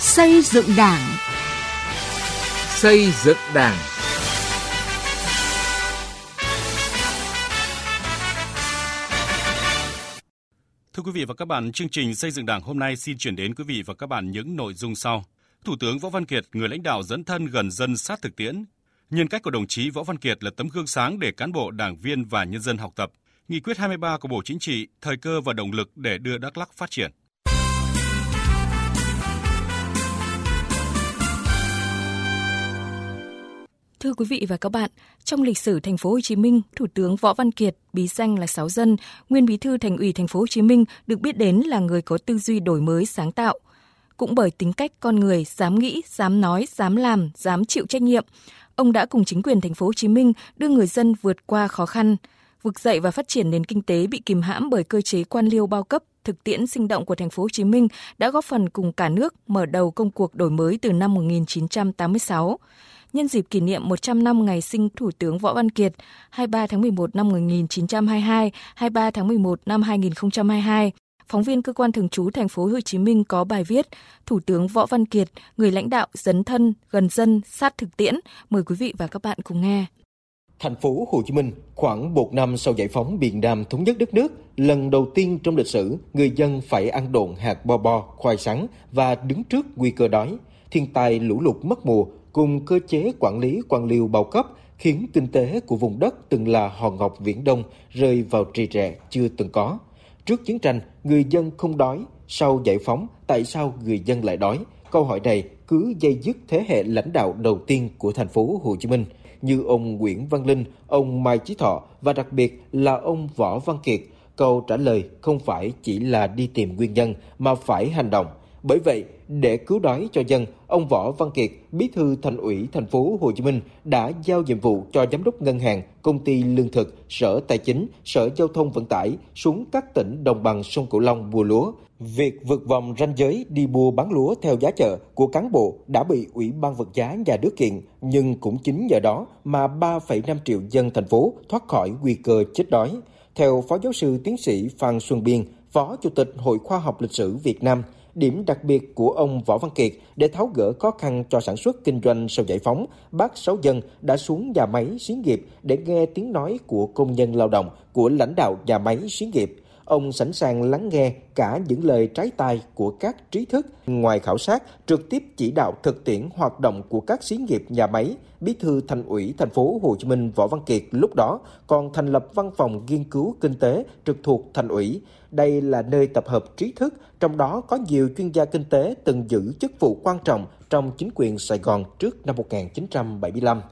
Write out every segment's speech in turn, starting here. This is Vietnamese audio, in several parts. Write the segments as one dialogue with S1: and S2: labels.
S1: Xây dựng Đảng.
S2: Xây dựng Đảng.
S3: Thưa quý vị và các bạn, chương trình xây dựng Đảng hôm nay xin chuyển đến quý vị và các bạn những nội dung sau. Thủ tướng Võ Văn Kiệt, người lãnh đạo dẫn thân gần dân sát thực tiễn. Nhân cách của đồng chí Võ Văn Kiệt là tấm gương sáng để cán bộ, đảng viên và nhân dân học tập. Nghị quyết 23 của Bộ Chính trị, thời cơ và động lực để đưa Đắk Lắk phát triển.
S4: Thưa quý vị và các bạn, trong lịch sử thành phố Hồ Chí Minh, Thủ tướng Võ Văn Kiệt, bí danh là Sáu Dân, nguyên bí thư Thành ủy thành phố Hồ Chí Minh được biết đến là người có tư duy đổi mới sáng tạo. Cũng bởi tính cách con người dám nghĩ, dám nói, dám làm, dám chịu trách nhiệm, ông đã cùng chính quyền thành phố Hồ Chí Minh đưa người dân vượt qua khó khăn, vực dậy và phát triển nền kinh tế bị kìm hãm bởi cơ chế quan liêu bao cấp thực tiễn sinh động của thành phố Hồ Chí Minh đã góp phần cùng cả nước mở đầu công cuộc đổi mới từ năm 1986 nhân dịp kỷ niệm 100 năm ngày sinh Thủ tướng Võ Văn Kiệt 23 tháng 11 năm 1922, 23 tháng 11 năm 2022. Phóng viên cơ quan thường trú thành phố Hồ Chí Minh có bài viết Thủ tướng Võ Văn Kiệt, người lãnh đạo dấn thân, gần dân, sát thực tiễn. Mời quý vị và các bạn cùng nghe.
S5: Thành phố Hồ Chí Minh, khoảng một năm sau giải phóng miền Nam thống nhất đất nước, lần đầu tiên trong lịch sử, người dân phải ăn độn hạt bo bo, khoai sắn và đứng trước nguy cơ đói. Thiên tai lũ lụt mất mùa cùng cơ chế quản lý quan liêu bao cấp khiến kinh tế của vùng đất từng là hòn ngọc viễn đông rơi vào trì trệ chưa từng có. Trước chiến tranh, người dân không đói, sau giải phóng, tại sao người dân lại đói? Câu hỏi này cứ dây dứt thế hệ lãnh đạo đầu tiên của thành phố Hồ Chí Minh như ông Nguyễn Văn Linh, ông Mai Chí Thọ và đặc biệt là ông Võ Văn Kiệt. Câu trả lời không phải chỉ là đi tìm nguyên nhân mà phải hành động. Bởi vậy, để cứu đói cho dân, ông Võ Văn Kiệt, Bí thư Thành ủy thành phố Hồ Chí Minh đã giao nhiệm vụ cho giám đốc ngân hàng, công ty lương thực, Sở Tài chính, Sở Giao thông Vận tải xuống các tỉnh đồng bằng sông Cửu Long mua lúa. Việc vượt vòng ranh giới đi mua bán lúa theo giá chợ của cán bộ đã bị Ủy ban vật giá nhà nước kiện, nhưng cũng chính nhờ đó mà 3,5 triệu dân thành phố thoát khỏi nguy cơ chết đói. Theo Phó Giáo sư Tiến sĩ Phan Xuân Biên, Phó Chủ tịch Hội Khoa học Lịch sử Việt Nam, Điểm đặc biệt của ông Võ Văn Kiệt để tháo gỡ khó khăn cho sản xuất kinh doanh sau giải phóng, bác Sáu Dân đã xuống nhà máy xí nghiệp để nghe tiếng nói của công nhân lao động, của lãnh đạo nhà máy xí nghiệp. Ông sẵn sàng lắng nghe cả những lời trái tai của các trí thức. Ngoài khảo sát, trực tiếp chỉ đạo thực tiễn hoạt động của các xí nghiệp nhà máy, Bí thư Thành ủy thành phố Hồ Chí Minh Võ Văn Kiệt lúc đó còn thành lập văn phòng nghiên cứu kinh tế trực thuộc Thành ủy. Đây là nơi tập hợp trí thức, trong đó có nhiều chuyên gia kinh tế từng giữ chức vụ quan trọng trong chính quyền Sài Gòn trước năm 1975.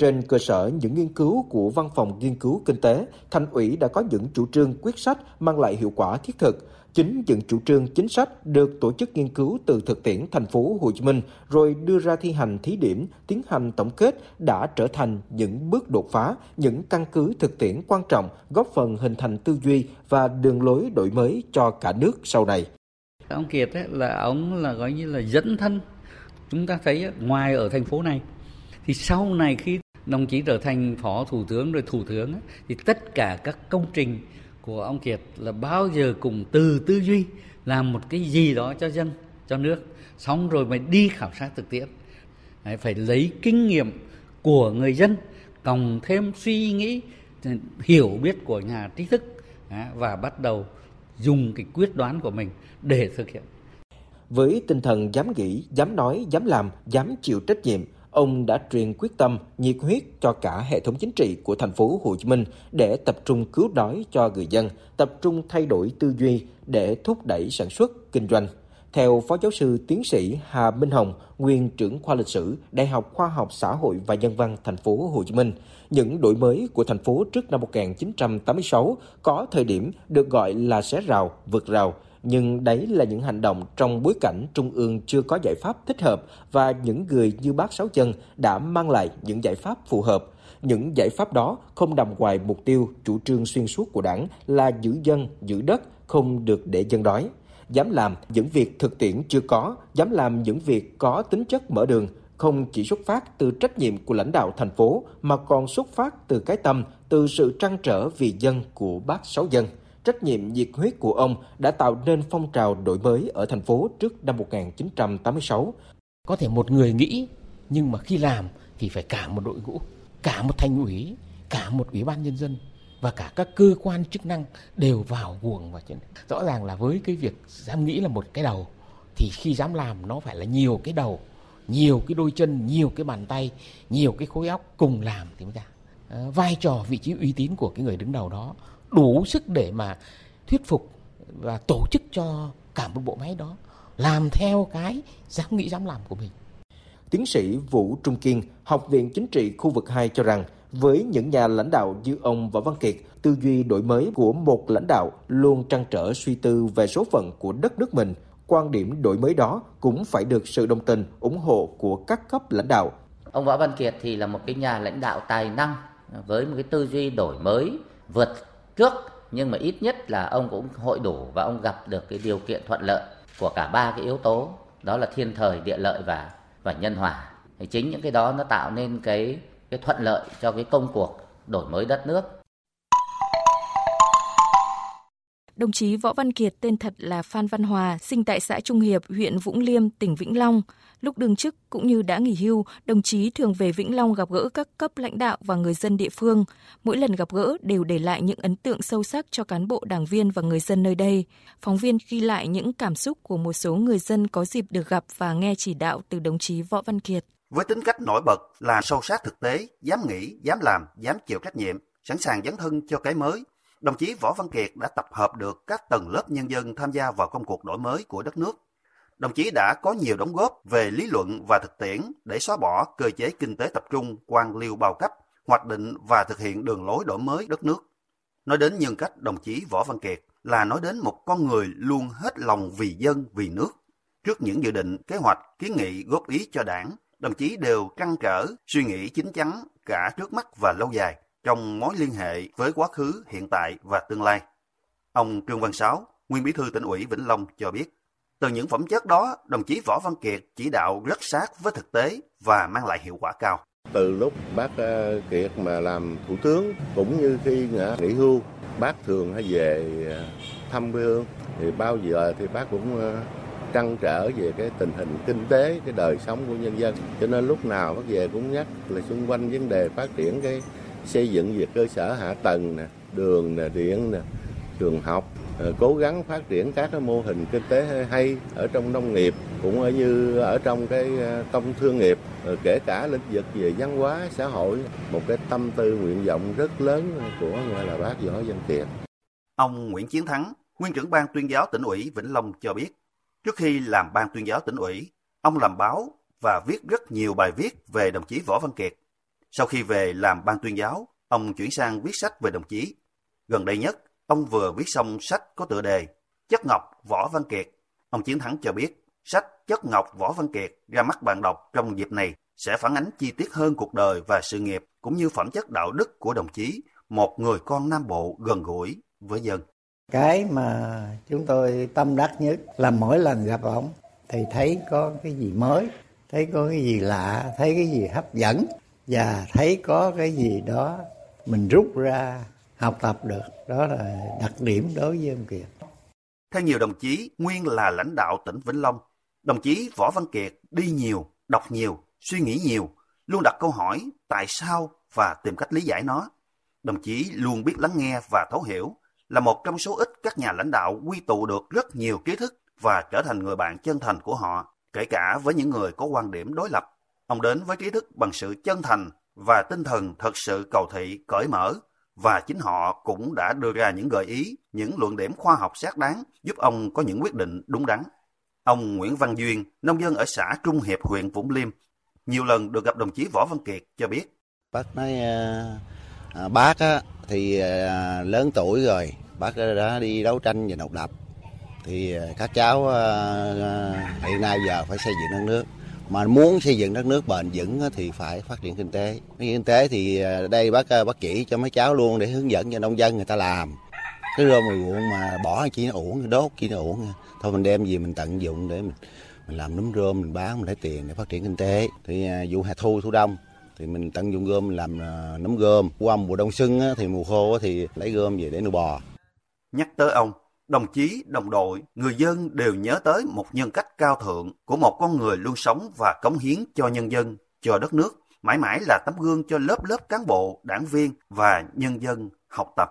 S5: Trên cơ sở những nghiên cứu của Văn phòng Nghiên cứu Kinh tế, Thành ủy đã có những chủ trương quyết sách mang lại hiệu quả thiết thực. Chính những chủ trương chính sách được tổ chức nghiên cứu từ thực tiễn thành phố Hồ Chí Minh rồi đưa ra thi hành thí điểm, tiến hành tổng kết đã trở thành những bước đột phá, những căn cứ thực tiễn quan trọng góp phần hình thành tư duy và đường lối đổi mới cho cả nước sau này.
S6: Ông Kiệt ấy, là ông là gọi như là dẫn thân. Chúng ta thấy ngoài ở thành phố này thì sau này khi đồng chí trở thành phó thủ tướng rồi thủ tướng ấy, thì tất cả các công trình của ông Kiệt là bao giờ cùng từ tư duy làm một cái gì đó cho dân cho nước. Xong rồi mới đi khảo sát thực tiễn. Đấy, phải lấy kinh nghiệm của người dân cộng thêm suy nghĩ hiểu biết của nhà trí thức và bắt đầu dùng cái quyết đoán của mình để thực hiện.
S5: Với tinh thần dám nghĩ, dám nói, dám làm, dám chịu trách nhiệm, ông đã truyền quyết tâm, nhiệt huyết cho cả hệ thống chính trị của thành phố Hồ Chí Minh để tập trung cứu đói cho người dân, tập trung thay đổi tư duy để thúc đẩy sản xuất, kinh doanh. Theo Phó Giáo sư Tiến sĩ Hà Minh Hồng, nguyên trưởng khoa lịch sử, Đại học Khoa học Xã hội và Nhân văn thành phố Hồ Chí Minh, những đổi mới của thành phố trước năm 1986 có thời điểm được gọi là xé rào, vượt rào, nhưng đấy là những hành động trong bối cảnh Trung ương chưa có giải pháp thích hợp và những người như bác Sáu Chân đã mang lại những giải pháp phù hợp. Những giải pháp đó không nằm ngoài mục tiêu chủ trương xuyên suốt của đảng là giữ dân, giữ đất, không được để dân đói. Dám làm những việc thực tiễn chưa có, dám làm những việc có tính chất mở đường, không chỉ xuất phát từ trách nhiệm của lãnh đạo thành phố mà còn xuất phát từ cái tâm, từ sự trăn trở vì dân của bác Sáu Dân trách nhiệm nhiệt huyết của ông đã tạo nên phong trào đổi mới ở thành phố trước năm 1986.
S1: Có thể một người nghĩ, nhưng mà khi làm thì phải cả một đội ngũ, cả một thành ủy, cả một ủy ban nhân dân và cả các cơ quan chức năng đều vào guồng và rõ ràng là với cái việc dám nghĩ là một cái đầu thì khi dám làm nó phải là nhiều cái đầu nhiều cái đôi chân nhiều cái bàn tay nhiều cái khối óc cùng làm thì mới ra à, vai trò vị trí uy tín của cái người đứng đầu đó đủ sức để mà thuyết phục và tổ chức cho cả một bộ máy đó làm theo cái dám nghĩ dám làm của mình
S5: Tiến sĩ Vũ Trung Kiên, Học viện Chính trị khu vực 2 cho rằng với những nhà lãnh đạo như ông Võ Văn Kiệt, tư duy đổi mới của một lãnh đạo luôn trăn trở suy tư về số phận của đất nước mình. Quan điểm đổi mới đó cũng phải được sự đồng tình, ủng hộ của các cấp lãnh đạo.
S7: Ông Võ Văn Kiệt thì là một cái nhà lãnh đạo tài năng với một cái tư duy đổi mới vượt trước nhưng mà ít nhất là ông cũng hội đủ và ông gặp được cái điều kiện thuận lợi của cả ba cái yếu tố đó là thiên thời, địa lợi và và nhân hòa thì chính những cái đó nó tạo nên cái cái thuận lợi cho cái công cuộc đổi mới đất nước.
S4: Đồng chí Võ Văn Kiệt tên thật là Phan Văn Hòa, sinh tại xã Trung Hiệp, huyện Vũng Liêm, tỉnh Vĩnh Long. Lúc đương chức cũng như đã nghỉ hưu, đồng chí thường về Vĩnh Long gặp gỡ các cấp lãnh đạo và người dân địa phương. Mỗi lần gặp gỡ đều để lại những ấn tượng sâu sắc cho cán bộ đảng viên và người dân nơi đây. Phóng viên ghi lại những cảm xúc của một số người dân có dịp được gặp và nghe chỉ đạo từ đồng chí Võ Văn Kiệt.
S8: Với tính cách nổi bật là sâu sát thực tế, dám nghĩ, dám làm, dám chịu trách nhiệm, sẵn sàng dấn thân cho cái mới, đồng chí Võ Văn Kiệt đã tập hợp được các tầng lớp nhân dân tham gia vào công cuộc đổi mới của đất nước. Đồng chí đã có nhiều đóng góp về lý luận và thực tiễn để xóa bỏ cơ chế kinh tế tập trung, quan liêu bao cấp, hoạch định và thực hiện đường lối đổi mới đất nước. Nói đến nhân cách đồng chí Võ Văn Kiệt là nói đến một con người luôn hết lòng vì dân, vì nước. Trước những dự định, kế hoạch, kiến nghị góp ý cho đảng, đồng chí đều trăn trở, suy nghĩ chín chắn cả trước mắt và lâu dài trong mối liên hệ với quá khứ, hiện tại và tương lai. Ông Trương Văn Sáu, nguyên bí thư tỉnh ủy Vĩnh Long cho biết, từ những phẩm chất đó, đồng chí Võ Văn Kiệt chỉ đạo rất sát với thực tế và mang lại hiệu quả cao.
S9: Từ lúc bác ờ, Kiệt mà làm thủ tướng cũng như khi nghỉ hưu, bác thường hay về ờ, thăm quê hương thì bao giờ thì bác cũng ờ, trăn trở về cái tình hình kinh tế, cái đời sống của nhân dân. Cho nên lúc nào bác về cũng nhắc là xung quanh vấn đề phát triển cái xây dựng về cơ sở hạ tầng nè, đường nè, điện nè, trường học, ờ, cố gắng phát triển các cái mô hình kinh tế hay ở trong nông nghiệp cũng ở như ở trong cái ờ, công thương nghiệp ờ, kể cả lĩnh vực về văn hóa xã hội một cái tâm tư nguyện vọng rất lớn của gọi là bác võ văn kiệt
S8: ông nguyễn chiến thắng nguyên trưởng ban tuyên giáo tỉnh ủy vĩnh long cho biết Trước khi làm ban tuyên giáo tỉnh ủy, ông làm báo và viết rất nhiều bài viết về đồng chí Võ Văn Kiệt. Sau khi về làm ban tuyên giáo, ông chuyển sang viết sách về đồng chí. Gần đây nhất, ông vừa viết xong sách có tựa đề Chất Ngọc Võ Văn Kiệt. Ông Chiến Thắng cho biết, sách Chất Ngọc Võ Văn Kiệt ra mắt bạn đọc trong dịp này sẽ phản ánh chi tiết hơn cuộc đời và sự nghiệp cũng như phẩm chất đạo đức của đồng chí, một người con Nam Bộ gần gũi với dân
S10: cái mà chúng tôi tâm đắc nhất là mỗi lần gặp ông thì thấy có cái gì mới thấy có cái gì lạ thấy cái gì hấp dẫn và thấy có cái gì đó mình rút ra học tập được đó là đặc điểm đối với ông Kiệt.
S8: Theo nhiều đồng chí nguyên là lãnh đạo tỉnh Vĩnh Long, đồng chí Võ Văn Kiệt đi nhiều, đọc nhiều, suy nghĩ nhiều, luôn đặt câu hỏi tại sao và tìm cách lý giải nó. Đồng chí luôn biết lắng nghe và thấu hiểu, là một trong số ít các nhà lãnh đạo quy tụ được rất nhiều kiến thức và trở thành người bạn chân thành của họ, kể cả với những người có quan điểm đối lập. Ông đến với trí thức bằng sự chân thành và tinh thần thật sự cầu thị, cởi mở, và chính họ cũng đã đưa ra những gợi ý, những luận điểm khoa học xác đáng giúp ông có những quyết định đúng đắn. Ông Nguyễn Văn Duyên, nông dân ở xã Trung Hiệp, huyện Vũng Liêm, nhiều lần được gặp đồng chí Võ Văn Kiệt cho biết.
S11: Bác nói ờ, à, bác á, thì à, lớn tuổi rồi, bác đã đi đấu tranh và độc lập thì à, các cháu à, à, hiện nay giờ phải xây dựng đất nước mà muốn xây dựng đất nước bền vững thì phải phát triển kinh tế. Kinh tế thì à, đây bác à, bác chỉ cho mấy cháu luôn để hướng dẫn cho nông dân người ta làm. Cái rơm mười ruộng mà bỏ chỉ nó uổng đốt chỉ nó uổng thôi mình đem gì mình tận dụng để mình mình làm nấm rơm mình bán mình lấy tiền để phát triển kinh tế. Thì à, vụ hè thu thu đông thì mình tận dụng gom làm nấm gom qua mùa đông xuân thì mùa khô thì lấy gom về để nuôi bò.
S8: Nhắc tới ông, đồng chí, đồng đội, người dân đều nhớ tới một nhân cách cao thượng của một con người luôn sống và cống hiến cho nhân dân, cho đất nước, mãi mãi là tấm gương cho lớp lớp cán bộ, đảng viên và nhân dân học tập.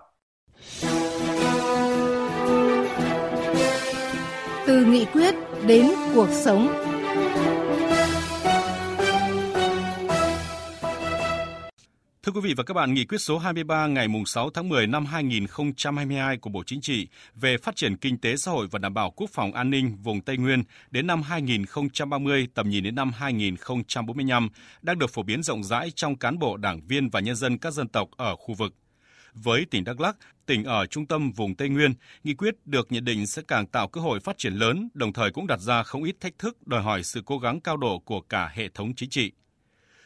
S12: Từ nghị quyết đến cuộc sống.
S3: Thưa quý vị và các bạn, nghị quyết số 23 ngày 6 tháng 10 năm 2022 của Bộ Chính trị về phát triển kinh tế xã hội và đảm bảo quốc phòng an ninh vùng Tây Nguyên đến năm 2030, tầm nhìn đến năm 2045 đang được phổ biến rộng rãi trong cán bộ, đảng viên và nhân dân các dân tộc ở khu vực. Với tỉnh Đắk Lắk, tỉnh ở trung tâm vùng Tây Nguyên, nghị quyết được nhận định sẽ càng tạo cơ hội phát triển lớn, đồng thời cũng đặt ra không ít thách thức đòi hỏi sự cố gắng cao độ của cả hệ thống chính trị.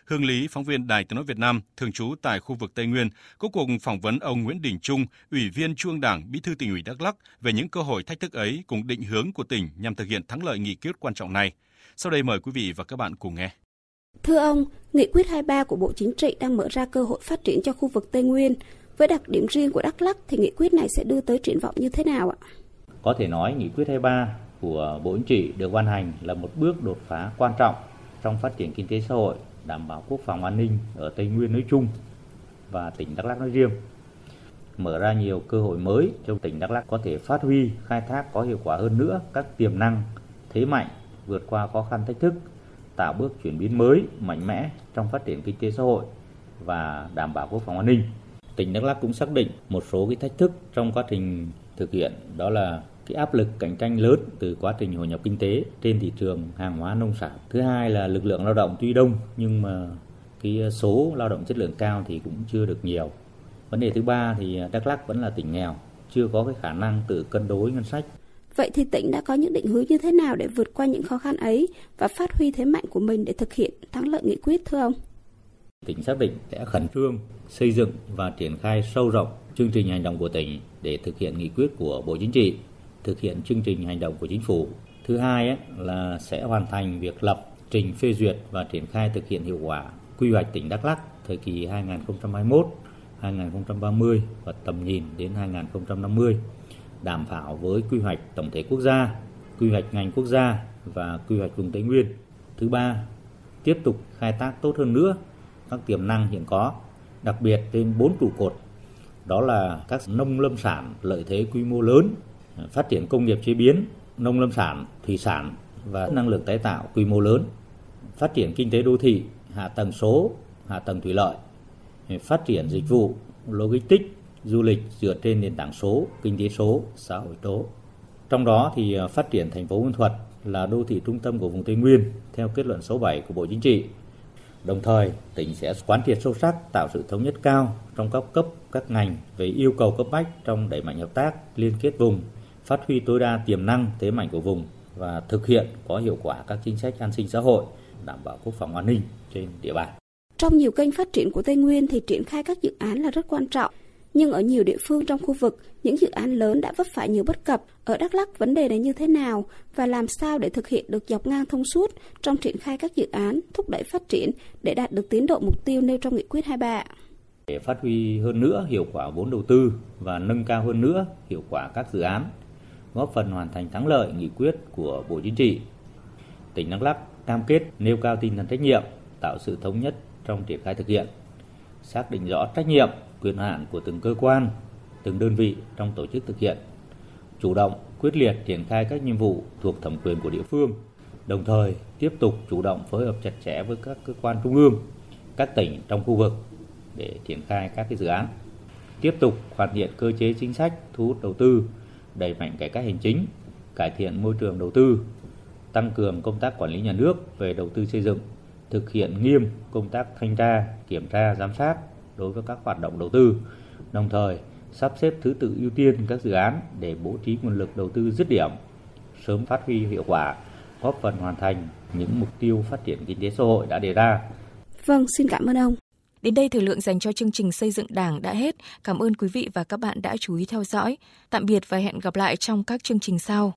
S3: Hương Lý, phóng viên Đài Tiếng nói Việt Nam, thường trú tại khu vực Tây Nguyên, có cuộc phỏng vấn ông Nguyễn Đình Trung, Ủy viên Trung Đảng, Bí thư tỉnh ủy Đắk Lắk về những cơ hội thách thức ấy cùng định hướng của tỉnh nhằm thực hiện thắng lợi nghị quyết quan trọng này. Sau đây mời quý vị và các bạn cùng nghe.
S13: Thưa ông, nghị quyết 23 của Bộ Chính trị đang mở ra cơ hội phát triển cho khu vực Tây Nguyên. Với đặc điểm riêng của Đắk Lắk thì nghị quyết này sẽ đưa tới triển vọng như thế nào ạ?
S14: Có thể nói nghị quyết 23 của Bộ Chính trị được ban hành là một bước đột phá quan trọng trong phát triển kinh tế xã hội đảm bảo quốc phòng an ninh ở Tây Nguyên nói chung và tỉnh Đắk Lắk nói riêng mở ra nhiều cơ hội mới cho tỉnh Đắk Lắk có thể phát huy, khai thác có hiệu quả hơn nữa các tiềm năng, thế mạnh, vượt qua khó khăn thách thức, tạo bước chuyển biến mới, mạnh mẽ trong phát triển kinh tế xã hội và đảm bảo quốc phòng an ninh. Tỉnh Đắk Lắk cũng xác định một số cái thách thức trong quá trình thực hiện đó là cái áp lực cạnh tranh lớn từ quá trình hội nhập kinh tế trên thị trường hàng hóa nông sản. Thứ hai là lực lượng lao động tuy đông nhưng mà cái số lao động chất lượng cao thì cũng chưa được nhiều. Vấn đề thứ ba thì Đắk Lắk vẫn là tỉnh nghèo, chưa có cái khả năng tự cân đối ngân sách.
S13: Vậy thì tỉnh đã có những định hướng như thế nào để vượt qua những khó khăn ấy và phát huy thế mạnh của mình để thực hiện thắng lợi nghị quyết thưa ông?
S14: Tỉnh xác định sẽ khẩn trương xây dựng và triển khai sâu rộng chương trình hành động của tỉnh để thực hiện nghị quyết của Bộ Chính trị thực hiện chương trình hành động của chính phủ. Thứ hai ấy, là sẽ hoàn thành việc lập, trình phê duyệt và triển khai thực hiện hiệu quả quy hoạch tỉnh Đắk Lắk thời kỳ 2021 2030 và tầm nhìn đến 2050 đảm bảo với quy hoạch tổng thể quốc gia, quy hoạch ngành quốc gia và quy hoạch vùng Tây Nguyên. Thứ ba, tiếp tục khai thác tốt hơn nữa các tiềm năng hiện có, đặc biệt trên bốn trụ cột đó là các nông lâm sản lợi thế quy mô lớn phát triển công nghiệp chế biến, nông lâm sản, thủy sản và năng lượng tái tạo quy mô lớn, phát triển kinh tế đô thị, hạ tầng số, hạ tầng thủy lợi, phát triển dịch vụ, logistics, du lịch dựa trên nền tảng số, kinh tế số, xã hội số. Trong đó thì à, phát triển thành phố Buôn Thuật là đô thị trung tâm của vùng Tây Nguyên theo kết luận số 7 của Bộ Chính trị. Đồng thời, tỉnh sẽ quán triệt sâu sắc tạo sự thống nhất cao trong các cấp, các ngành về yêu cầu cấp bách trong đẩy mạnh hợp tác, liên kết vùng, phát huy tối đa tiềm năng thế mạnh của vùng và thực hiện có hiệu quả các chính sách an sinh xã hội, đảm bảo quốc phòng an ninh trên địa bàn.
S13: Trong nhiều kênh phát triển của Tây Nguyên thì triển khai các dự án là rất quan trọng. Nhưng ở nhiều địa phương trong khu vực, những dự án lớn đã vấp phải nhiều bất cập. Ở Đắk Lắk, vấn đề này như thế nào và làm sao để thực hiện được dọc ngang thông suốt trong triển khai các dự án, thúc đẩy phát triển để đạt được tiến độ mục tiêu nêu trong nghị quyết 23?
S14: Để phát huy hơn nữa hiệu quả vốn đầu tư và nâng cao hơn nữa hiệu quả các dự án, góp phần hoàn thành thắng lợi nghị quyết của Bộ Chính trị. Tỉnh Đắk Lắk cam kết nêu cao tinh thần trách nhiệm, tạo sự thống nhất trong triển khai thực hiện, xác định rõ trách nhiệm, quyền hạn của từng cơ quan, từng đơn vị trong tổ chức thực hiện, chủ động, quyết liệt triển khai các nhiệm vụ thuộc thẩm quyền của địa phương, đồng thời tiếp tục chủ động phối hợp chặt chẽ với các cơ quan trung ương, các tỉnh trong khu vực để triển khai các cái dự án. Tiếp tục hoàn thiện cơ chế chính sách thu hút đầu tư, đẩy mạnh cải cách hành chính, cải thiện môi trường đầu tư, tăng cường công tác quản lý nhà nước về đầu tư xây dựng, thực hiện nghiêm công tác thanh tra, kiểm tra, giám sát đối với các hoạt động đầu tư, đồng thời sắp xếp thứ tự ưu tiên các dự án để bố trí nguồn lực đầu tư dứt điểm, sớm phát huy hiệu quả, góp phần hoàn thành những mục tiêu phát triển kinh tế xã hội đã đề ra.
S13: Vâng, xin cảm ơn ông.
S4: Đến đây thời lượng dành cho chương trình xây dựng Đảng đã hết. Cảm ơn quý vị và các bạn đã chú ý theo dõi. Tạm biệt và hẹn gặp lại trong các chương trình sau.